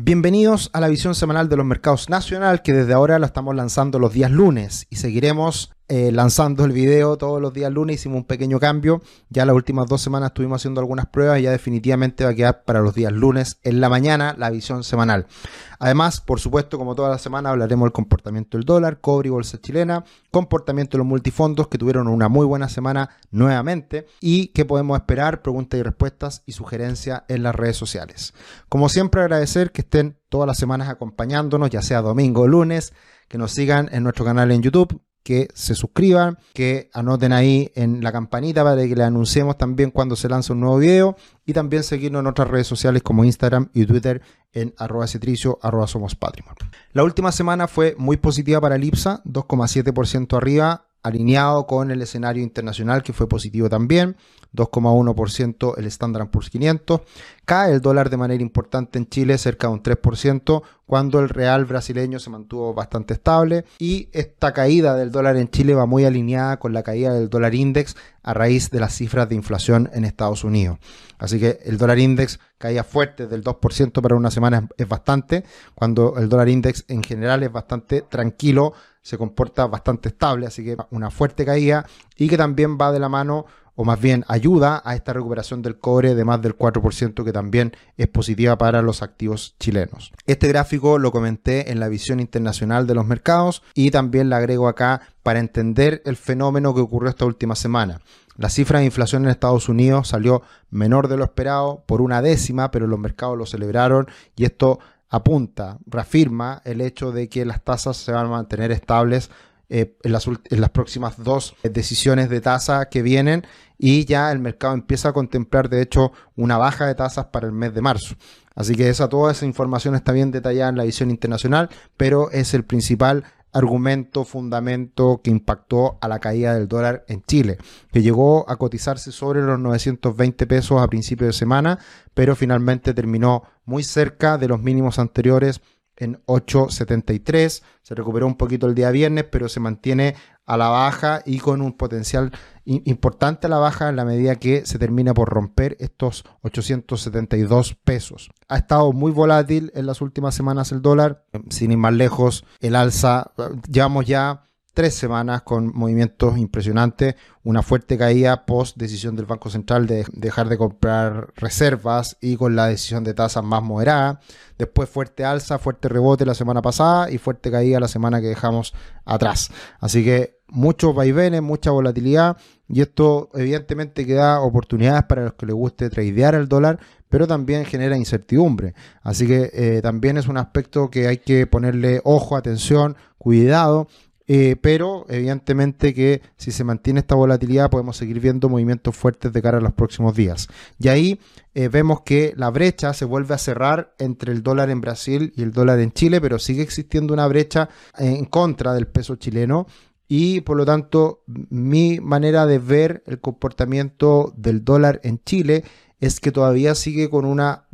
Bienvenidos a la visión semanal de los mercados nacional que desde ahora la estamos lanzando los días lunes y seguiremos eh, lanzando el video todos los días lunes. Hicimos un pequeño cambio. Ya las últimas dos semanas estuvimos haciendo algunas pruebas y ya definitivamente va a quedar para los días lunes en la mañana la visión semanal. Además, por supuesto, como toda la semana, hablaremos del comportamiento del dólar, cobre y bolsa chilena, comportamiento de los multifondos que tuvieron una muy buena semana nuevamente y qué podemos esperar, preguntas y respuestas y sugerencias en las redes sociales. Como siempre, agradecer que estén todas las semanas acompañándonos, ya sea domingo o lunes, que nos sigan en nuestro canal en YouTube, que se suscriban, que anoten ahí en la campanita para que le anunciemos también cuando se lanza un nuevo video y también seguirnos en otras redes sociales como Instagram y Twitter en arroba cetricio, arroba somos patrimonio. La última semana fue muy positiva para el IPSA, 2,7% arriba, alineado con el escenario internacional que fue positivo también, 2,1% el Standard Poor's 500. Cae el dólar de manera importante en Chile, cerca de un 3%, cuando el real brasileño se mantuvo bastante estable. Y esta caída del dólar en Chile va muy alineada con la caída del dólar index a raíz de las cifras de inflación en Estados Unidos. Así que el dólar index caía fuerte del 2% para una semana es bastante, cuando el dólar index en general es bastante tranquilo, se comporta bastante estable, así que una fuerte caída y que también va de la mano o más bien ayuda a esta recuperación del cobre de más del 4% que también es positiva para los activos chilenos. Este gráfico lo comenté en la visión internacional de los mercados y también le agrego acá para entender el fenómeno que ocurrió esta última semana. La cifra de inflación en Estados Unidos salió menor de lo esperado por una décima, pero los mercados lo celebraron y esto apunta, reafirma el hecho de que las tasas se van a mantener estables eh, en, las, en, las, próximas dos decisiones de tasa que vienen y ya el mercado empieza a contemplar de hecho una baja de tasas para el mes de marzo. Así que esa, toda esa información está bien detallada en la visión internacional, pero es el principal argumento, fundamento que impactó a la caída del dólar en Chile, que llegó a cotizarse sobre los 920 pesos a principio de semana, pero finalmente terminó muy cerca de los mínimos anteriores en 8.73. Se recuperó un poquito el día viernes, pero se mantiene a la baja y con un potencial importante a la baja en la medida que se termina por romper estos 872 pesos. Ha estado muy volátil en las últimas semanas el dólar, sin ir más lejos, el alza, llevamos ya tres semanas con movimientos impresionantes, una fuerte caída post decisión del Banco Central de dejar de comprar reservas y con la decisión de tasas más moderada, después fuerte alza, fuerte rebote la semana pasada y fuerte caída la semana que dejamos atrás. Así que muchos vaivenes, mucha volatilidad y esto evidentemente que da oportunidades para los que les guste tradear el dólar, pero también genera incertidumbre. Así que eh, también es un aspecto que hay que ponerle ojo, atención, cuidado eh, pero evidentemente que si se mantiene esta volatilidad podemos seguir viendo movimientos fuertes de cara a los próximos días. Y ahí eh, vemos que la brecha se vuelve a cerrar entre el dólar en Brasil y el dólar en Chile, pero sigue existiendo una brecha en contra del peso chileno. Y por lo tanto, mi manera de ver el comportamiento del dólar en Chile es que todavía sigue con una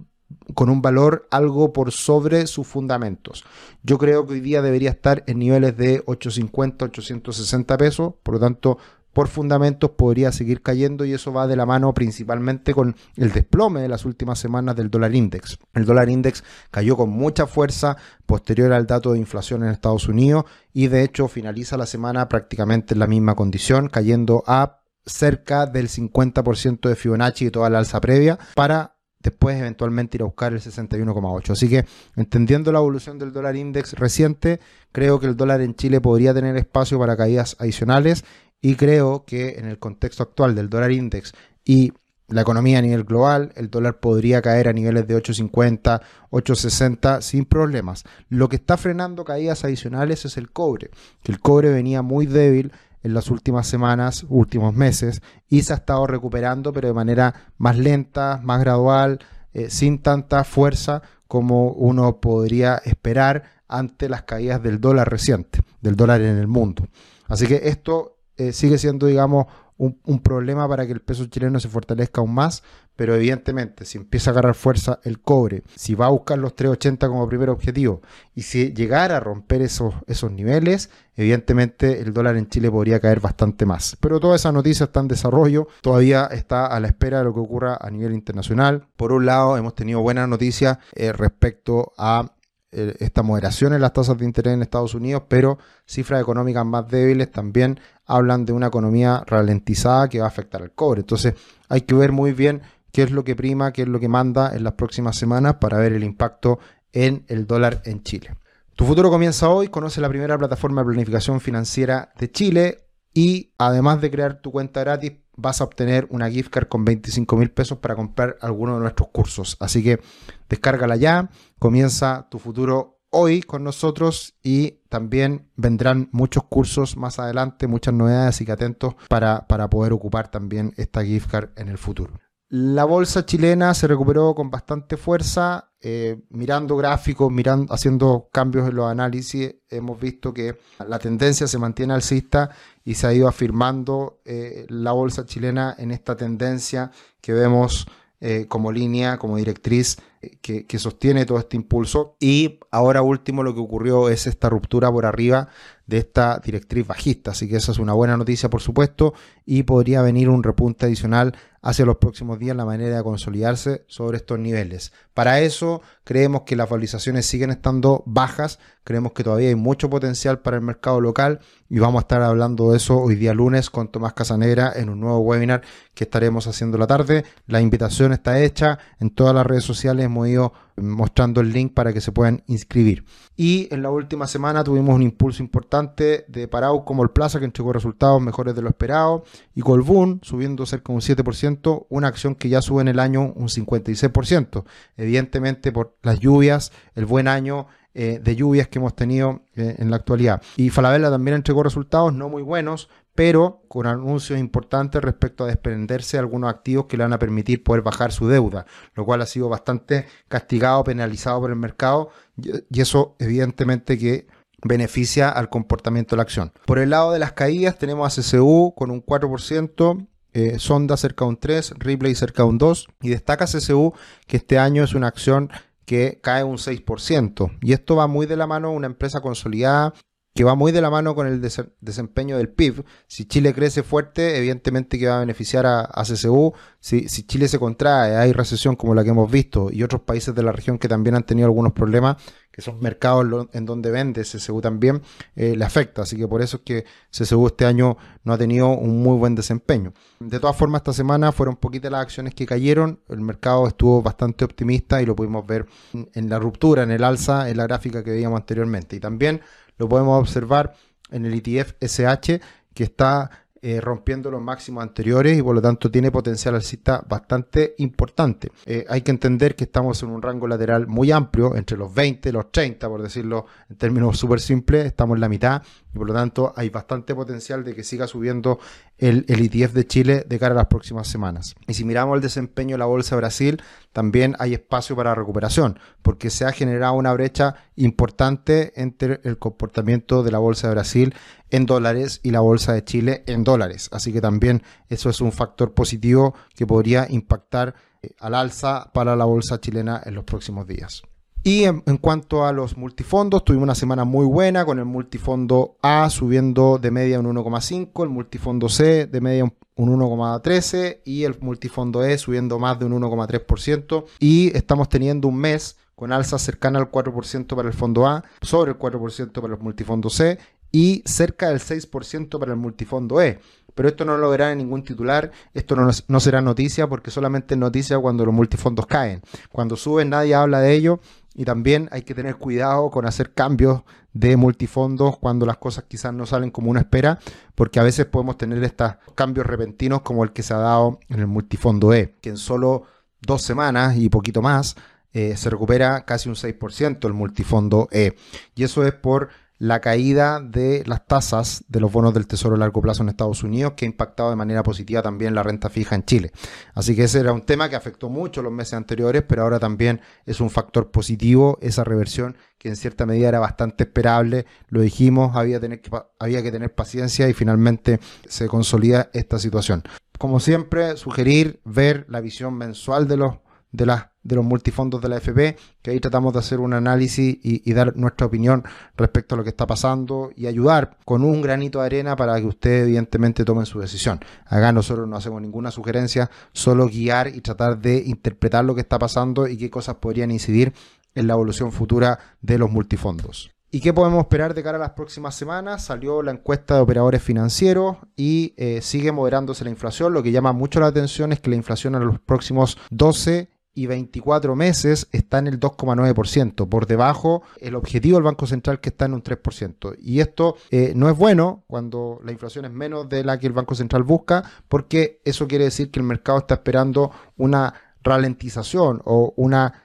con un valor algo por sobre sus fundamentos. Yo creo que hoy día debería estar en niveles de 850, 860 pesos, por lo tanto, por fundamentos podría seguir cayendo y eso va de la mano principalmente con el desplome de las últimas semanas del dólar index. El dólar index cayó con mucha fuerza posterior al dato de inflación en Estados Unidos y de hecho finaliza la semana prácticamente en la misma condición, cayendo a cerca del 50% de Fibonacci y toda la alza previa para después eventualmente ir a buscar el 61,8. Así que entendiendo la evolución del dólar index reciente, creo que el dólar en Chile podría tener espacio para caídas adicionales y creo que en el contexto actual del dólar index y la economía a nivel global, el dólar podría caer a niveles de 8.50, 8.60 sin problemas. Lo que está frenando caídas adicionales es el cobre, que el cobre venía muy débil en las últimas semanas, últimos meses, y se ha estado recuperando, pero de manera más lenta, más gradual, eh, sin tanta fuerza como uno podría esperar ante las caídas del dólar reciente, del dólar en el mundo. Así que esto eh, sigue siendo, digamos, un, problema para que el peso chileno se fortalezca aún más, pero evidentemente si empieza a agarrar fuerza el cobre, si va a buscar los 380 como primer objetivo y si llegara a romper esos, esos niveles, evidentemente el dólar en Chile podría caer bastante más. Pero toda esa noticia está en desarrollo, todavía está a la espera de lo que ocurra a nivel internacional. Por un lado, hemos tenido buenas noticias eh, respecto a esta moderación en las tasas de interés en Estados Unidos, pero cifras económicas más débiles también hablan de una economía ralentizada que va a afectar al cobre. Entonces hay que ver muy bien qué es lo que prima, qué es lo que manda en las próximas semanas para ver el impacto en el dólar en Chile. Tu futuro comienza hoy, conoce la primera plataforma de planificación financiera de Chile y además de crear tu cuenta gratis vas a obtener una gift card con 25 mil pesos para comprar alguno de nuestros cursos. Así que descárgala ya, comienza tu futuro hoy con nosotros y también vendrán muchos cursos más adelante, muchas novedades, así que atentos para, para poder ocupar también esta gift card en el futuro. La bolsa chilena se recuperó con bastante fuerza, eh, mirando gráficos, mirando, haciendo cambios en los análisis, hemos visto que la tendencia se mantiene alcista y se ha ido afirmando eh, la bolsa chilena en esta tendencia que vemos eh, como línea, como directriz que, que, sostiene todo este impulso. Y ahora último lo que ocurrió es esta ruptura por arriba de esta directriz bajista. Así que esa es una buena noticia, por supuesto, y podría venir un repunte adicional hacia los próximos días la manera de consolidarse sobre estos niveles. Para eso creemos que las valorizaciones siguen estando bajas, creemos que todavía hay mucho potencial para el mercado local y vamos a estar hablando de eso hoy día lunes con Tomás Casanegra en un nuevo webinar que estaremos haciendo la tarde. La invitación está hecha, en todas las redes sociales hemos ido mostrando el link para que se puedan inscribir. Y en la última semana tuvimos un impulso importante de Parau como el Plaza que entregó resultados mejores de lo esperado y Colbún subiendo cerca de un 7%, una acción que ya sube en el año un 56%, evidentemente por las lluvias, el buen año eh, de lluvias que hemos tenido eh, en la actualidad. Y Falabella también entregó resultados no muy buenos, pero con anuncios importantes respecto a desprenderse de algunos activos que le van a permitir poder bajar su deuda, lo cual ha sido bastante castigado, penalizado por el mercado y eso evidentemente que beneficia al comportamiento de la acción. Por el lado de las caídas tenemos a CCU con un 4%, eh, Sonda cerca de un 3%, Ripley cerca de un 2% y destaca CCU que este año es una acción que cae un 6%. Y esto va muy de la mano de una empresa consolidada que va muy de la mano con el desempeño del PIB. Si Chile crece fuerte, evidentemente que va a beneficiar a, CCU. Si, Chile se contrae, hay recesión como la que hemos visto y otros países de la región que también han tenido algunos problemas, que son mercados en donde vende CCU también, eh, le afecta. Así que por eso es que CCU este año no ha tenido un muy buen desempeño. De todas formas, esta semana fueron poquitas las acciones que cayeron. El mercado estuvo bastante optimista y lo pudimos ver en la ruptura, en el alza, en la gráfica que veíamos anteriormente. Y también lo podemos observar en el ETF SH que está eh, rompiendo los máximos anteriores y por lo tanto tiene potencial alcista bastante importante. Eh, hay que entender que estamos en un rango lateral muy amplio, entre los 20 y los 30, por decirlo en términos súper simples, estamos en la mitad y por lo tanto hay bastante potencial de que siga subiendo el, el ETF de Chile de cara a las próximas semanas. Y si miramos el desempeño de la Bolsa de Brasil, también hay espacio para recuperación, porque se ha generado una brecha importante entre el comportamiento de la Bolsa de Brasil en dólares y la Bolsa de Chile en dólares. Así que también eso es un factor positivo que podría impactar eh, al alza para la Bolsa chilena en los próximos días. Y en, cuanto a los multifondos, tuvimos una semana muy buena con el multifondo A subiendo de media un 1,5, el multifondo C de media un 1,13 y el multifondo E subiendo más de un 1,3%. Y estamos teniendo un mes con alza cercana al 4% para el fondo A, sobre el 4% para el multifondo C y cerca del 6% para el multifondo E. Pero esto no lo verán en ningún titular, esto no, no será noticia porque solamente es noticia cuando los multifondos caen. Cuando suben nadie habla de ello y también hay que tener cuidado con hacer cambios de multifondos cuando las cosas quizás no salen como uno espera, porque a veces podemos tener estos cambios repentinos como el que se ha dado en el multifondo E, que en solo dos semanas y poquito más eh, se recupera casi un 6% el multifondo E. Y eso es por la caída de las tasas de los bonos del Tesoro a largo plazo en Estados Unidos, que ha impactado de manera positiva también la renta fija en Chile. Así que ese era un tema que afectó mucho los meses anteriores, pero ahora también es un factor positivo esa reversión que en cierta medida era bastante esperable. Lo dijimos, había, tener que, había que tener paciencia y finalmente se consolida esta situación. Como siempre, sugerir ver la visión mensual de los de, de los multifondos de la FP, que ahí tratamos de hacer un análisis y, dar nuestra opinión respecto a lo que está pasando y ayudar con un granito de arena para que ustedes evidentemente tomen su decisión. Acá nosotros no hacemos ninguna sugerencia, solo guiar y tratar de interpretar lo que está pasando y qué cosas podrían incidir en la evolución futura de los multifondos. ¿Y qué podemos esperar de cara a las próximas semanas? Salió la encuesta de operadores financieros y eh, sigue moderándose la inflación. Lo que llama mucho la atención es que la inflación en los próximos 12 y 24 meses está en el 2,9%, por debajo el objetivo del Banco Central que está en un 3%. Y esto eh, no es bueno cuando la inflación es menos de la que el Banco Central busca, porque eso quiere decir que el mercado está esperando una ralentización o una,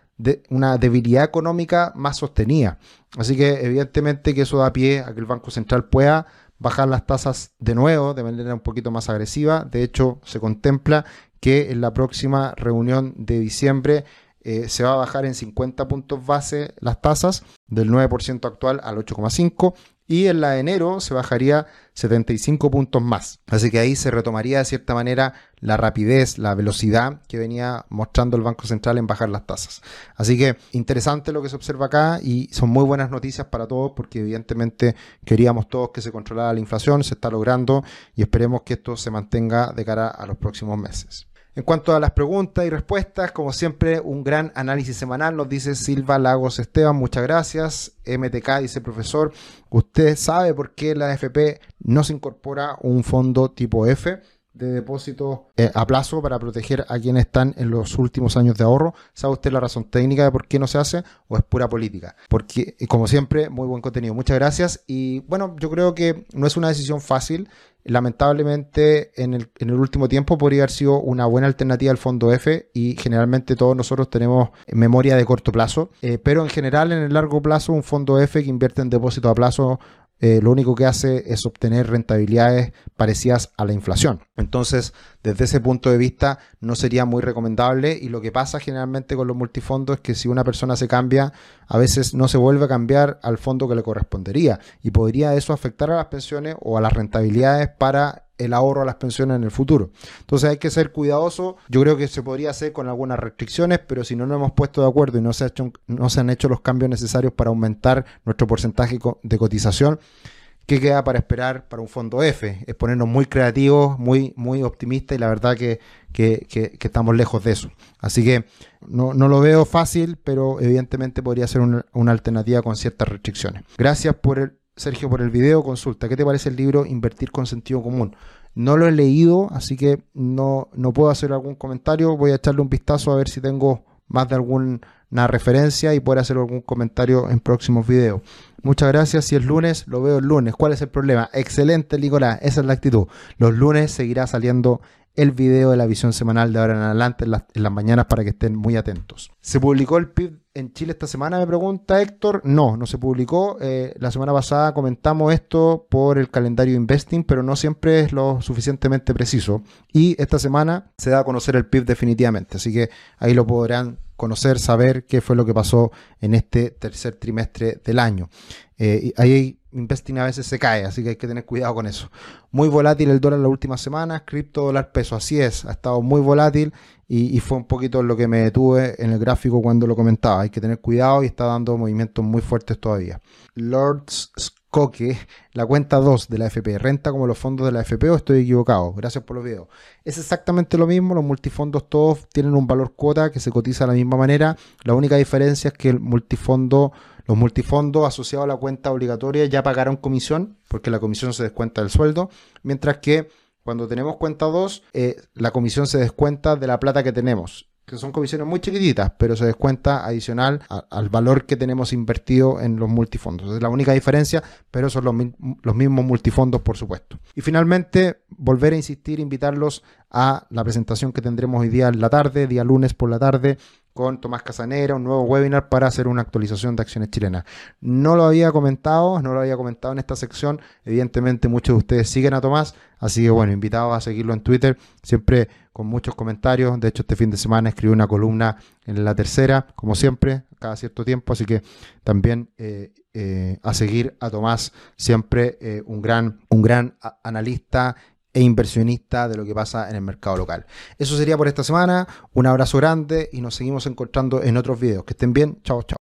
una debilidad económica más sostenida. Así que evidentemente que eso da pie a que el Banco Central pueda bajar las tasas de nuevo de manera un poquito más agresiva. De hecho, se contempla que en la próxima reunión de diciembre eh, se va a bajar en 50 puntos base las tasas del 9% actual al 8,5% y en la de enero se bajaría 75 puntos más. Así que ahí se retomaría de cierta manera la rapidez, la velocidad que venía mostrando el Banco Central en bajar las tasas. Así que interesante lo que se observa acá y son muy buenas noticias para todos porque evidentemente queríamos todos que se controlara la inflación, se está logrando y esperemos que esto se mantenga de cara a los próximos meses. En cuanto a las preguntas y respuestas, como siempre, un gran análisis semanal, nos dice Silva Lagos Esteban, muchas gracias. MTK dice, profesor, ¿usted sabe por qué la AFP no se incorpora un fondo tipo F? De depósito eh, a plazo para proteger a quienes están en los últimos años de ahorro. ¿Sabe usted la razón técnica de por qué no se hace o es pura política? Porque, como siempre, muy buen contenido. Muchas gracias. Y bueno, yo creo que no es una decisión fácil. Lamentablemente, en el, en el último tiempo podría haber sido una buena alternativa al fondo F y generalmente todos nosotros tenemos memoria de corto plazo. Eh, pero en general, en el largo plazo, un fondo F que invierte en depósito a plazo eh, lo único que hace es obtener rentabilidades parecidas a la inflación. Entonces, desde ese punto de vista, no sería muy recomendable y lo que pasa generalmente con los multifondos es que si una persona se cambia, a veces no se vuelve a cambiar al fondo que le correspondería y podría eso afectar a las pensiones o a las rentabilidades para el ahorro a las pensiones en el futuro. Entonces hay que ser cuidadoso. Yo creo que se podría hacer con algunas restricciones, pero si no nos hemos puesto de acuerdo y no se, han hecho los cambios necesarios para aumentar nuestro porcentaje de cotización, ¿qué queda para esperar para un fondo F? Es ponernos muy creativos, muy, optimistas y la verdad que, estamos lejos de eso. Así que no, lo veo fácil, pero evidentemente podría ser una alternativa con ciertas restricciones. Gracias por el, Sergio, por el video, consulta. ¿Qué te parece el libro Invertir con sentido común? No lo he leído, así que no, no puedo hacer algún comentario. Voy a echarle un vistazo a ver si tengo más de alguna referencia y poder hacer algún comentario en próximos videos. Muchas gracias. Si es lunes, lo veo el lunes. ¿Cuál es el problema? Excelente, Nicolás. Esa es la actitud. Los lunes seguirá saliendo el video de la visión semanal de ahora en adelante en, las mañanas para que estén muy atentos. ¿Se publicó el PIB en Chile esta semana? Me pregunta Héctor. No, no se publicó. Eh, la semana pasada comentamos esto por el calendario Investing, pero no siempre es lo suficientemente preciso. Y esta semana se da a conocer el PIB definitivamente, así que ahí lo podrán conocer, saber qué fue lo que pasó en este tercer trimestre del año. Eh, ahí Investing a veces se cae, así que hay que tener cuidado con eso. Muy volátil el dólar en las últimas semanas, cripto dólar peso, así es, ha estado muy volátil y, fue un poquito lo que me detuve en el gráfico cuando lo comentaba. Hay que tener cuidado y está dando movimientos muy fuertes todavía. Lords Coque, la cuenta 2 de la FP, renta como los fondos de la FP o estoy equivocado. Gracias por los videos. Es exactamente lo mismo, los multifondos todos tienen un valor cuota que se cotiza de la misma manera. La única diferencia es que el multifondo los multifondos asociados a la cuenta obligatoria ya pagaron comisión, porque la comisión se descuenta del sueldo, mientras que cuando tenemos cuenta 2, eh, la comisión se descuenta de la plata que tenemos que son comisiones muy chiquititas, pero se descuenta adicional al valor que tenemos invertido en los multifondos. Es la única diferencia, pero son los, los, mismos multifondos, por supuesto. Y finalmente, volver a insistir, invitarlos a la presentación que tendremos hoy día en la tarde, día lunes por la tarde, con Tomás Casanera, un nuevo webinar para hacer una actualización de acciones chilenas. No lo había comentado, no lo había comentado en esta sección. Evidentemente muchos de ustedes siguen a Tomás, así que bueno, invitados a seguirlo en Twitter, siempre con muchos comentarios. De hecho, este fin de semana escribí una columna en la tercera, como siempre, cada cierto tiempo, así que también eh, eh, a seguir a Tomás, siempre eh, un gran, un gran analista e inversionista de lo que pasa en el mercado local. Eso sería por esta semana. Un abrazo grande y nos seguimos encontrando en otros videos. Que estén bien. Chao, chao.